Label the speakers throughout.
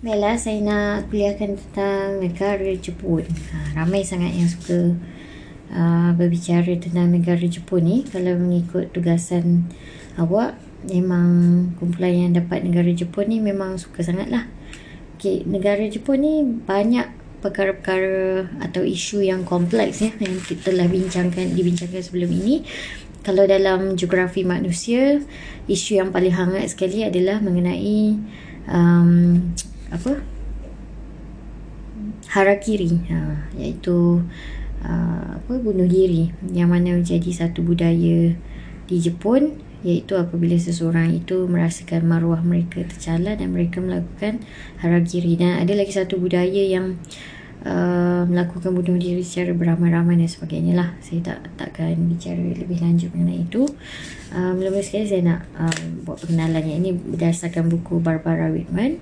Speaker 1: Baiklah, saya nak kuliahkan tentang negara Jepun. Ha, ramai sangat yang suka uh, berbicara tentang negara Jepun ni. Kalau mengikut tugasan awak, memang kumpulan yang dapat negara Jepun ni memang suka sangat lah. Okay, negara Jepun ni banyak perkara-perkara atau isu yang kompleks ya, yang kita telah bincangkan, dibincangkan sebelum ini. Kalau dalam geografi manusia, isu yang paling hangat sekali adalah mengenai um, apa? Harakiri ha, iaitu uh, apa bunuh diri. Yang mana menjadi satu budaya di Jepun iaitu apabila seseorang itu merasakan maruah mereka tercala dan mereka melakukan harakiri dan ada lagi satu budaya yang uh, melakukan bunuh diri secara beramai-ramai dan sebagainya lah. Saya tak takkan bicara lebih lanjut mengenai itu. Uh, mula-mula sekali saya nak uh, buat pengenalannya ini berdasarkan buku Barbara Whitman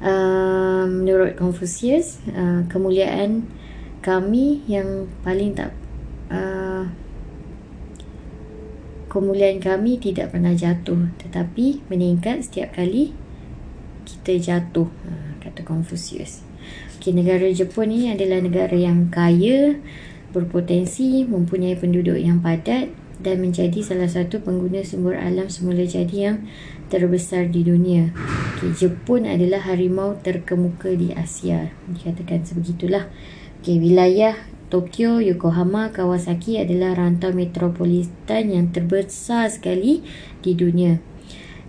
Speaker 1: menurut Confucius uh, kemuliaan kami yang paling tak uh, kemuliaan kami tidak pernah jatuh tetapi meningkat setiap kali kita jatuh uh, kata Confucius. Okay, negara Jepun ni adalah negara yang kaya berpotensi mempunyai penduduk yang padat dan menjadi salah satu pengguna sumber alam semula jadi yang terbesar di dunia. Okay, Jepun adalah harimau terkemuka di Asia. Dikatakan sebegitulah. Okay, wilayah Tokyo, Yokohama, Kawasaki adalah rantau metropolitan yang terbesar sekali di dunia.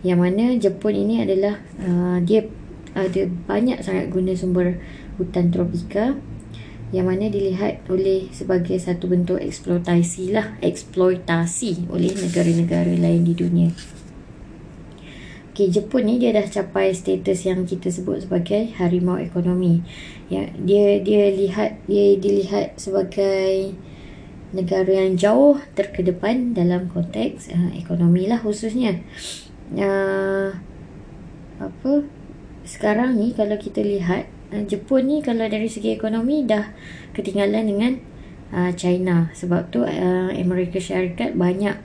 Speaker 1: Yang mana Jepun ini adalah uh, dia ada banyak sangat guna sumber hutan tropika yang mana dilihat oleh sebagai satu bentuk eksploitasi lah eksploitasi oleh negara-negara lain di dunia. Okay, Jepun ni dia dah capai status yang kita sebut sebagai harimau ekonomi. Ya, dia dia lihat dia dilihat sebagai negara yang jauh terkedepan dalam konteks uh, ekonomi lah khususnya. Uh, apa sekarang ni kalau kita lihat Jepun ni kalau dari segi ekonomi dah ketinggalan dengan uh, China. Sebab tu uh, Amerika Syarikat banyak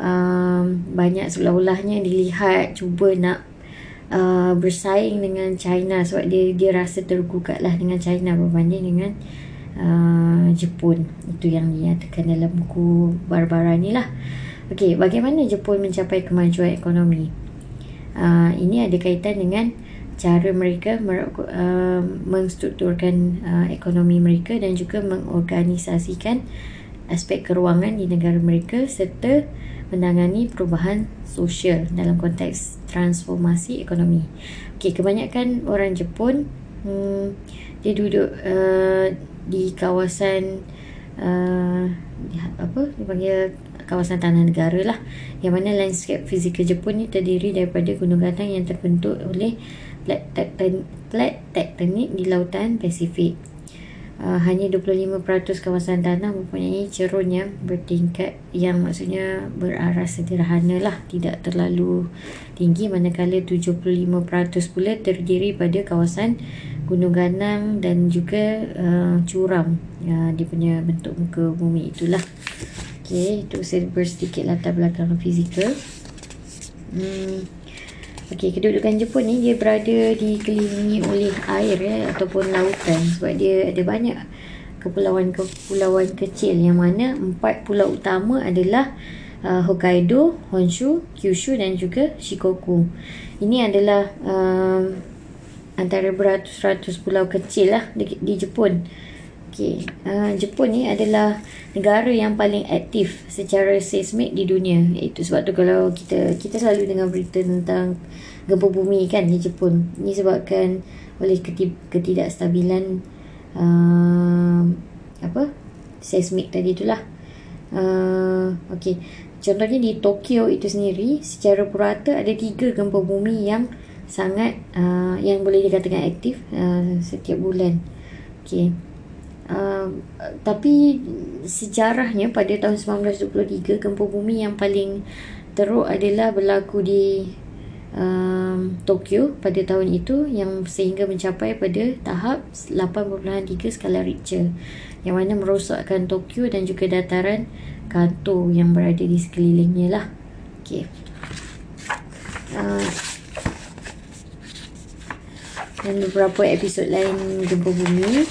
Speaker 1: um, banyak seolah-olahnya dilihat cuba nak uh, bersaing dengan China. Sebab dia dia rasa tergugat lah dengan China berbanding dengan uh, Jepun. Itu yang dinyatakan dalam buku Barbara ni lah. Okey, bagaimana Jepun mencapai kemajuan ekonomi? Uh, ini ada kaitan dengan cara mereka uh, mengstrukturkan uh, ekonomi mereka dan juga mengorganisasikan aspek keruangan di negara mereka serta menangani perubahan sosial dalam konteks transformasi ekonomi. Okey, kebanyakan orang Jepun hmm, dia duduk uh, di kawasan uh, apa dipanggil kawasan tanah negara lah yang mana landscape fizikal Jepun ni terdiri daripada gunung gantang yang terbentuk oleh plat tektonik di lautan Pasifik. Uh, hanya 25% kawasan tanah mempunyai cerun yang bertingkat yang maksudnya beraras sederhana lah tidak terlalu tinggi manakala 75% pula terdiri pada kawasan gunung ganang dan juga uh, curam. Uh, dia punya bentuk muka bumi itulah. Ok itu saya bersedikit latar belakang fizikal. Hmm. Okey, kedudukan Jepun ni dia berada dikelilingi oleh air ya, ataupun lautan sebab dia ada banyak kepulauan-kepulauan kecil yang mana empat pulau utama adalah uh, Hokkaido, Honshu, Kyushu dan juga Shikoku. Ini adalah uh, antara beratus-ratus pulau kecil lah di, di Jepun. Okey, uh, Jepun ni adalah negara yang paling aktif secara seismik di dunia. Itu sebab tu kalau kita kita selalu dengar berita tentang gempa bumi kan di Jepun. Ini sebabkan oleh ketidakstabilan uh, apa? seismik tadi itulah. Uh, Okey. Contohnya di Tokyo itu sendiri secara purata ada tiga gempa bumi yang sangat uh, yang boleh dikatakan aktif uh, setiap bulan. Okey tapi sejarahnya pada tahun 1923 gempa bumi yang paling teruk adalah berlaku di um, Tokyo pada tahun itu yang sehingga mencapai pada tahap 8.3 skala Richter yang mana merosakkan Tokyo dan juga dataran Kanto yang berada di sekelilingnya lah. Okay. Uh, dan beberapa episod lain Gempa Bumi.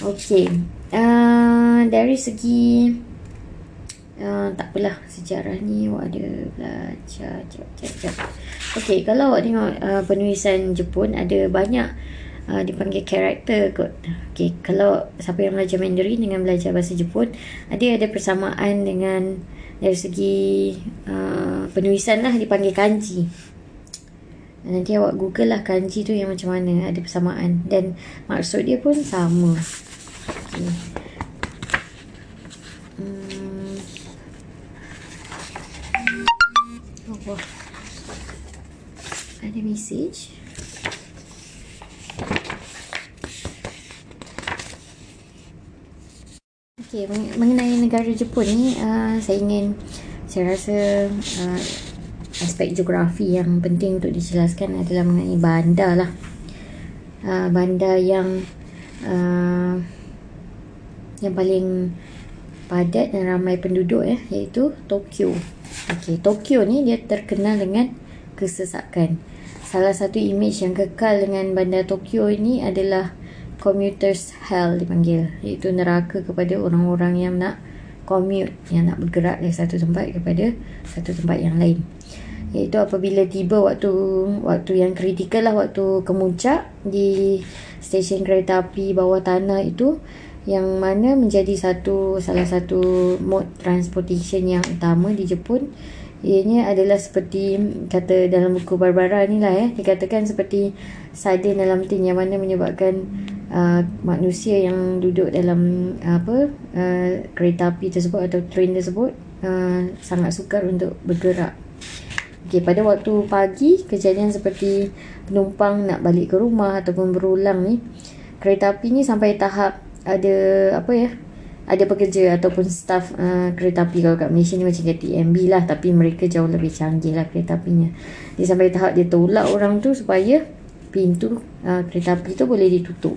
Speaker 1: Okey. Uh, dari segi uh, tak apalah sejarah ni awak ada belajar jap jap jap. Okey, kalau awak tengok uh, penulisan Jepun ada banyak uh, dipanggil karakter kot. Okey, kalau siapa yang belajar Mandarin dengan belajar bahasa Jepun, ada ada persamaan dengan dari segi uh, penulisan lah dipanggil kanji. Nanti awak google lah kanji tu yang macam mana ada persamaan dan maksud dia pun sama. Oh, Ada message. Okay, mengenai negara Jepun ni, uh, saya ingin, saya rasa uh, aspek geografi yang penting untuk dijelaskan adalah mengenai bandar lah. Uh, bandar yang uh, yang paling padat dan ramai penduduk ya, iaitu Tokyo. Okay, Tokyo ni dia terkenal dengan kesesakan. Salah satu imej yang kekal dengan bandar Tokyo ini adalah commuters hell dipanggil iaitu neraka kepada orang-orang yang nak commute yang nak bergerak dari satu tempat kepada satu tempat yang lain iaitu apabila tiba waktu waktu yang kritikal lah waktu kemuncak di stesen kereta api bawah tanah itu yang mana menjadi satu salah satu mode transportation yang utama di Jepun ianya adalah seperti kata dalam buku Barbara ni lah ya dikatakan seperti sardin dalam tin yang mana menyebabkan uh, manusia yang duduk dalam uh, apa uh, kereta api tersebut atau train tersebut uh, sangat sukar untuk bergerak. Okay, pada waktu pagi kejadian seperti penumpang nak balik ke rumah ataupun berulang ni kereta api ni sampai tahap ada apa ya ada pekerja ataupun staff uh, kereta api kalau kat Malaysia ni macam KTMB lah tapi mereka jauh lebih canggih lah kereta apinya. Dia sampai tahap dia tolak orang tu supaya pintu uh, kereta api tu boleh ditutup.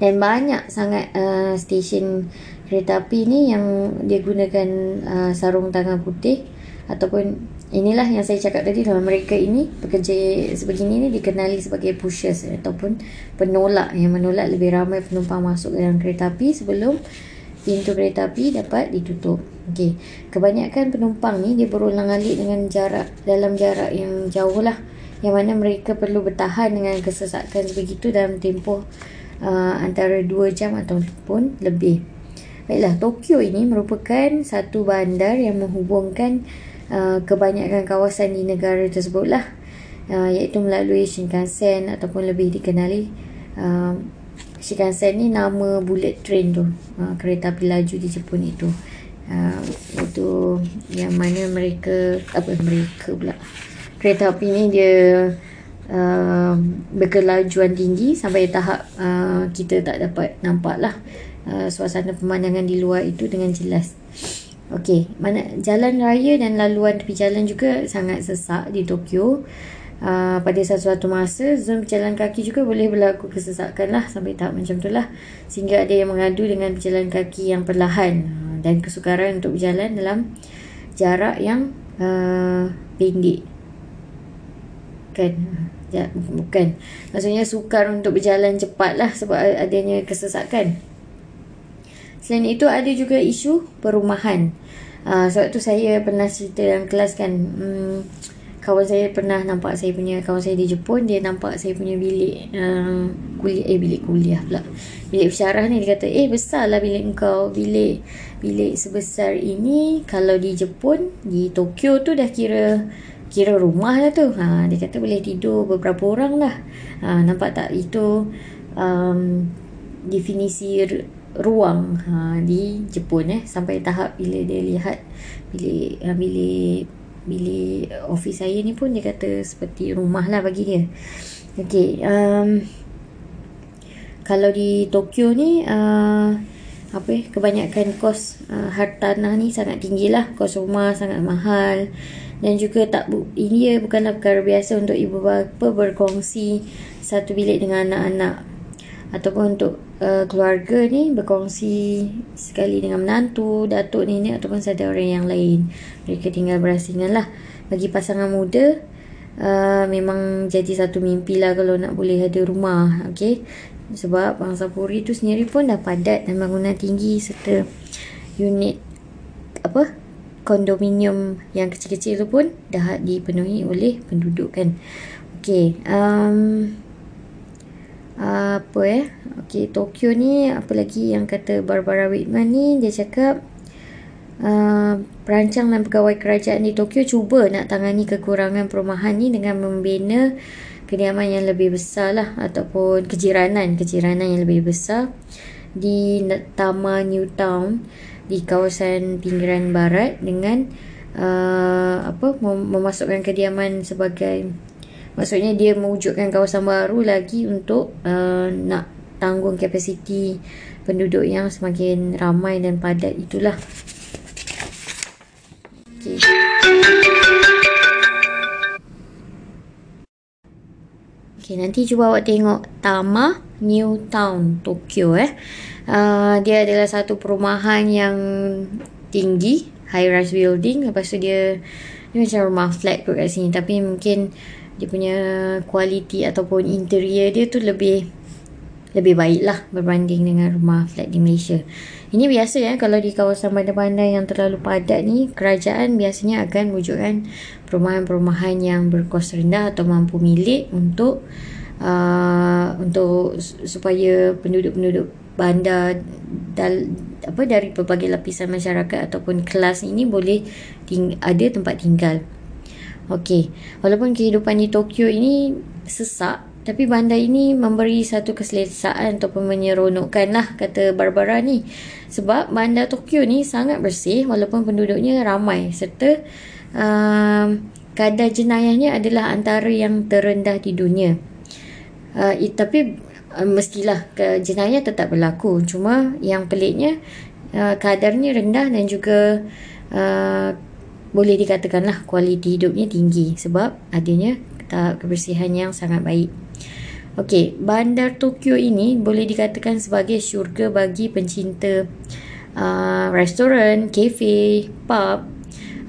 Speaker 1: Dan banyak sangat uh, stesen kereta api ni yang dia gunakan uh, sarung tangan putih ataupun inilah yang saya cakap tadi dalam mereka ini pekerja sebegini ni dikenali sebagai pushers ataupun penolak yang menolak lebih ramai penumpang masuk dalam kereta api sebelum pintu kereta api dapat ditutup. Okey, kebanyakan penumpang ni dia berulang-alik dengan jarak dalam jarak yang jauh lah yang mana mereka perlu bertahan dengan kesesakan sebegitu dalam tempoh uh, antara 2 jam ataupun lebih. Baiklah, Tokyo ini merupakan satu bandar yang menghubungkan uh, kebanyakan kawasan di negara tersebut lah. Uh, iaitu melalui Shinkansen ataupun lebih dikenali uh, Shinkansen ni nama bullet train tu uh, kereta api laju di Jepun itu uh, itu yang mana mereka apa mereka pula kereta api ni dia uh, berkelajuan tinggi sampai tahap uh, kita tak dapat nampak lah uh, suasana pemandangan di luar itu dengan jelas. Okey, mana jalan raya dan laluan tepi jalan juga sangat sesak di Tokyo. Uh, pada sesuatu masa zon berjalan kaki juga boleh berlaku kesesakan lah sampai tahap macam tu lah. Sehingga ada yang mengadu dengan berjalan kaki yang perlahan uh, dan kesukaran untuk berjalan dalam jarak yang uh, pendek. Kan? Ya, bukan maksudnya sukar untuk berjalan cepat lah sebab adanya kesesakan selain itu ada juga isu perumahan. Uh, sebab tu saya pernah cerita dalam kelas kan hmm, kawan saya pernah nampak saya punya kawan saya di Jepun dia nampak saya punya bilik uh, kuliah eh bilik kuliah pula. Bilik bersyarah ni dia kata eh besar lah bilik kau bilik bilik sebesar ini kalau di Jepun di Tokyo tu dah kira kira rumah lah tu. Ha, dia kata boleh tidur beberapa orang lah. Ha, nampak tak itu um, definisi ruang ha, di Jepun eh sampai tahap bila dia lihat bilik uh, bilik bilik office saya ni pun dia kata seperti rumah lah bagi dia. Okay um, kalau di Tokyo ni uh, apa eh kebanyakan kos uh, hartanah ni sangat tinggi lah. Kos rumah sangat mahal. Dan juga tak ini ya bukanlah perkara biasa untuk ibu bapa berkongsi satu bilik dengan anak-anak. Ataupun untuk uh, keluarga ni berkongsi sekali dengan menantu, datuk nenek ataupun saudara yang lain. Mereka tinggal berasingan lah. Bagi pasangan muda, uh, memang jadi satu mimpi lah kalau nak boleh ada rumah okay sebab bangsa Puri tu sendiri pun dah padat dan bangunan tinggi serta unit apa kondominium yang kecil-kecil tu pun dah dipenuhi oleh penduduk kan okey um, apa eh? Okey Tokyo ni apa lagi yang kata Barbara Whitman ni dia cakap uh, perancang dan pegawai kerajaan di Tokyo cuba nak tangani kekurangan perumahan ni dengan membina kediaman yang lebih besar lah ataupun kejiranan kejiranan yang lebih besar di Tama New Town di kawasan pinggiran barat dengan uh, apa mem- memasukkan kediaman sebagai maksudnya dia mewujudkan kawasan baru lagi untuk uh, nak tanggung kapasiti penduduk yang semakin ramai dan padat itulah okay. Okay, nanti cuba awak tengok Tama New Town Tokyo eh. Uh, dia adalah satu perumahan yang tinggi, high rise building. Lepas tu dia dia macam rumah flat kot kat sini tapi mungkin dia punya kualiti ataupun interior dia tu lebih lebih baik lah berbanding dengan rumah flat di Malaysia. Ini biasa ya kalau di kawasan bandar-bandar yang terlalu padat ni kerajaan biasanya akan wujudkan perumahan-perumahan yang berkos rendah atau mampu milik untuk uh, untuk supaya penduduk-penduduk bandar dal, apa dari pelbagai lapisan masyarakat ataupun kelas ini boleh ting- ada tempat tinggal. Okey, walaupun kehidupan di Tokyo ini sesak tapi bandar ini memberi satu keselesaan ataupun menyeronokkan lah kata Barbara ni. Sebab bandar Tokyo ni sangat bersih walaupun penduduknya ramai serta uh, kadar jenayahnya adalah antara yang terendah di dunia. Uh, it, tapi uh, mestilah ke jenayah tetap berlaku. Cuma yang peliknya uh, kadarnya rendah dan juga uh, boleh dikatakanlah kualiti hidupnya tinggi sebab adanya tahap kebersihan yang sangat baik. Okey, bandar Tokyo ini boleh dikatakan sebagai syurga bagi pencinta uh, restoran, kafe, pub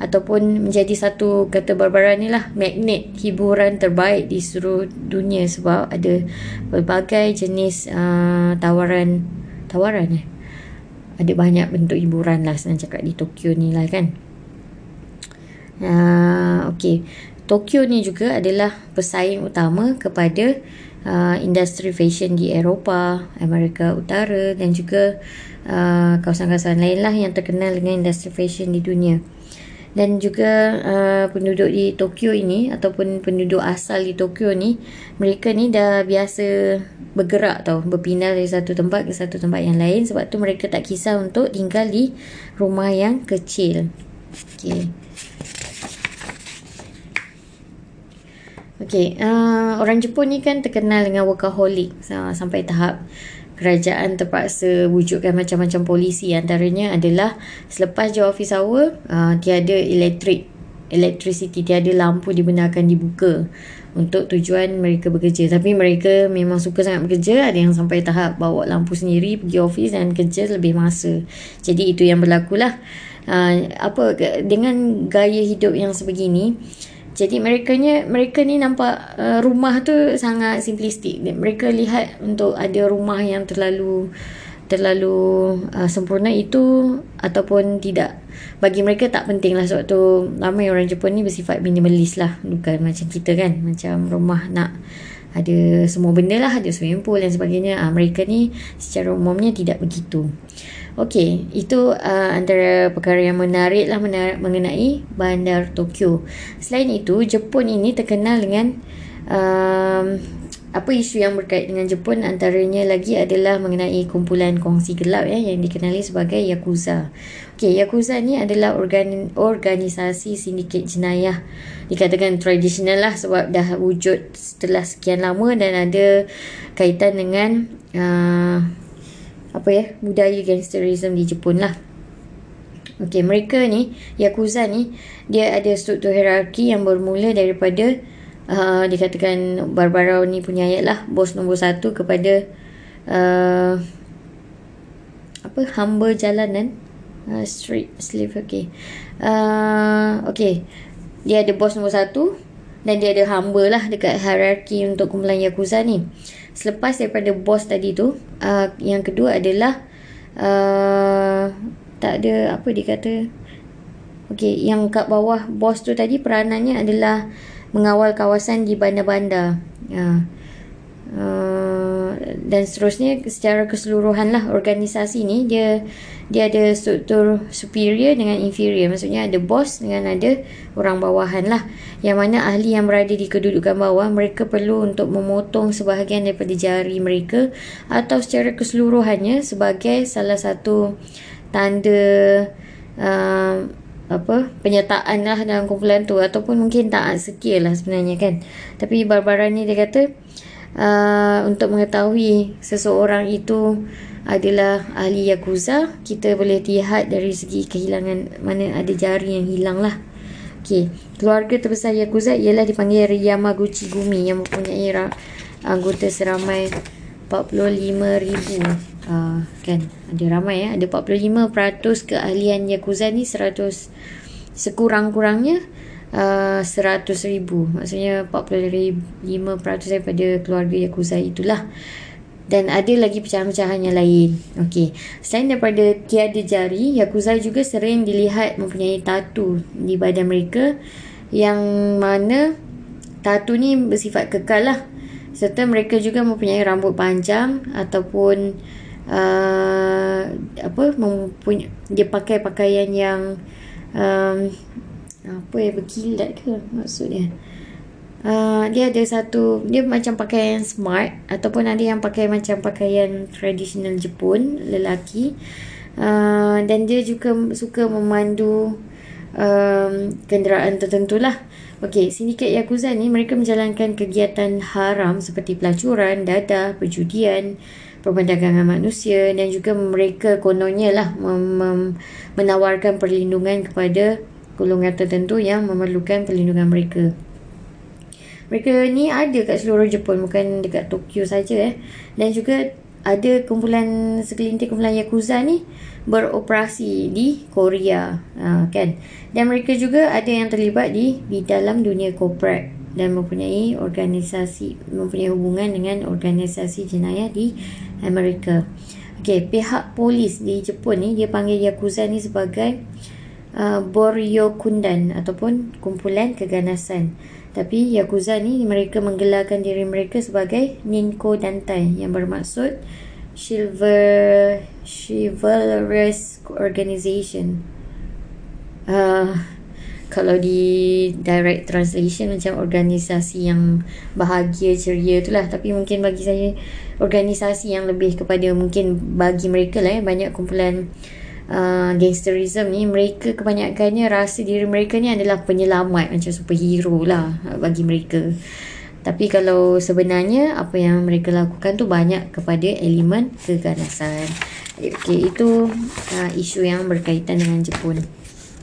Speaker 1: ataupun menjadi satu kata Barbara ni lah magnet hiburan terbaik di seluruh dunia sebab ada pelbagai jenis uh, tawaran tawaran eh ada banyak bentuk hiburan lah senang cakap di Tokyo ni lah kan uh, okay Tokyo ni juga adalah pesaing utama kepada uh, industri fashion di Eropah, Amerika Utara dan juga uh, kawasan-kawasan lain lah yang terkenal dengan industri fashion di dunia. Dan juga uh, penduduk di Tokyo ini ataupun penduduk asal di Tokyo ni, mereka ni dah biasa bergerak tau, berpindah dari satu tempat ke satu tempat yang lain sebab tu mereka tak kisah untuk tinggal di rumah yang kecil. Okay. Okay, uh, orang Jepun ni kan terkenal dengan workaholic uh, sampai tahap kerajaan terpaksa wujudkan macam-macam polisi. Antaranya adalah selepas je office hour uh, tiada elektrik electricity tiada lampu dibenarkan dibuka untuk tujuan mereka bekerja. Tapi mereka memang suka sangat bekerja ada yang sampai tahap bawa lampu sendiri pergi office dan kerja lebih masa. Jadi itu yang berlaku lah uh, apa dengan gaya hidup yang sebegini jadi mereka ni mereka ni nampak uh, rumah tu sangat simplistik. Mereka lihat untuk ada rumah yang terlalu terlalu uh, sempurna itu ataupun tidak. Bagi mereka tak penting lah sebab tu ramai orang Jepun ni bersifat minimalis lah. Bukan macam kita kan. Macam rumah nak ada semua benda lah. Ada swimming pool dan sebagainya. Uh, mereka ni secara umumnya tidak begitu. Okey, itu uh, antara perkara yang menarik lah mengenai bandar Tokyo. Selain itu, Jepun ini terkenal dengan um, apa isu yang berkait dengan Jepun antaranya lagi adalah mengenai kumpulan kongsi gelap ya yang dikenali sebagai Yakuza. Okey, Yakuza ni adalah organ, organisasi sindiket jenayah dikatakan tradisional lah sebab dah wujud setelah sekian lama dan ada kaitan dengan uh, apa ya budaya gangsterism di Jepun lah. Okey, mereka ni yakuza ni dia ada struktur hierarki yang bermula daripada uh, dikatakan Barbara ni punya ayat lah bos nombor satu kepada uh, apa hamba jalanan uh, street slave okey. Uh, okey. Dia ada bos nombor satu dan dia ada hamba lah dekat hierarki untuk kumpulan Yakuza ni. Selepas daripada bos tadi tu, uh, yang kedua adalah uh, tak ada apa dia kata. Okey, yang kat bawah bos tu tadi peranannya adalah mengawal kawasan di bandar-bandar. Uh, uh, dan seterusnya secara keseluruhan lah organisasi ni dia dia ada struktur superior dengan inferior. Maksudnya ada bos dengan ada orang bawahan lah. Yang mana ahli yang berada di kedudukan bawah mereka perlu untuk memotong sebahagian daripada jari mereka atau secara keseluruhannya sebagai salah satu tanda uh, apa penyertaan lah dalam kumpulan tu. Ataupun mungkin taat setia lah sebenarnya kan. Tapi barbaran ni dia kata uh, untuk mengetahui seseorang itu adalah ahli Yakuza kita boleh lihat dari segi kehilangan mana ada jari yang hilang lah okay. keluarga terbesar Yakuza ialah dipanggil Yamaguchi Gumi yang mempunyai anggota seramai 45 ribu uh, kan ada ramai ya ada 45% keahlian Yakuza ni 100 sekurang-kurangnya uh, 100 ribu maksudnya 45% daripada keluarga Yakuza itulah dan ada lagi pecahan-pecahan yang lain. Okey. Selain daripada tiada jari, Yakuza juga sering dilihat mempunyai tatu di badan mereka yang mana tatu ni bersifat kekal lah. Serta mereka juga mempunyai rambut panjang ataupun uh, apa mempunyai dia pakai pakaian yang um, apa ya berkilat ke maksudnya. Uh, dia ada satu dia macam pakaian smart ataupun ada yang pakai macam pakaian tradisional Jepun lelaki uh, dan dia juga suka memandu um, kenderaan tertentu lah Okey, sindiket Yakuza ni mereka menjalankan kegiatan haram seperti pelacuran, dadah, perjudian, perdagangan manusia dan juga mereka kononnya lah mem- mem- menawarkan perlindungan kepada golongan tertentu yang memerlukan perlindungan mereka. Mereka ni ada kat seluruh Jepun bukan dekat Tokyo saja eh. Dan juga ada kumpulan segelintir kumpulan Yakuza ni beroperasi di Korea ha, kan. Dan mereka juga ada yang terlibat di di dalam dunia korporat dan mempunyai organisasi mempunyai hubungan dengan organisasi jenayah di Amerika. Okey, pihak polis di Jepun ni dia panggil Yakuza ni sebagai uh, Boryokundan ataupun kumpulan keganasan. Tapi Yakuza ni mereka menggelarkan diri mereka sebagai Ninko Dantai yang bermaksud Silver Chivalrous Organization. Uh, kalau di direct translation macam organisasi yang bahagia ceria tu lah tapi mungkin bagi saya organisasi yang lebih kepada mungkin bagi mereka lah ya banyak kumpulan uh, gangsterism ni mereka kebanyakannya rasa diri mereka ni adalah penyelamat macam superhero lah bagi mereka tapi kalau sebenarnya apa yang mereka lakukan tu banyak kepada elemen keganasan Okay, itu uh, isu yang berkaitan dengan Jepun.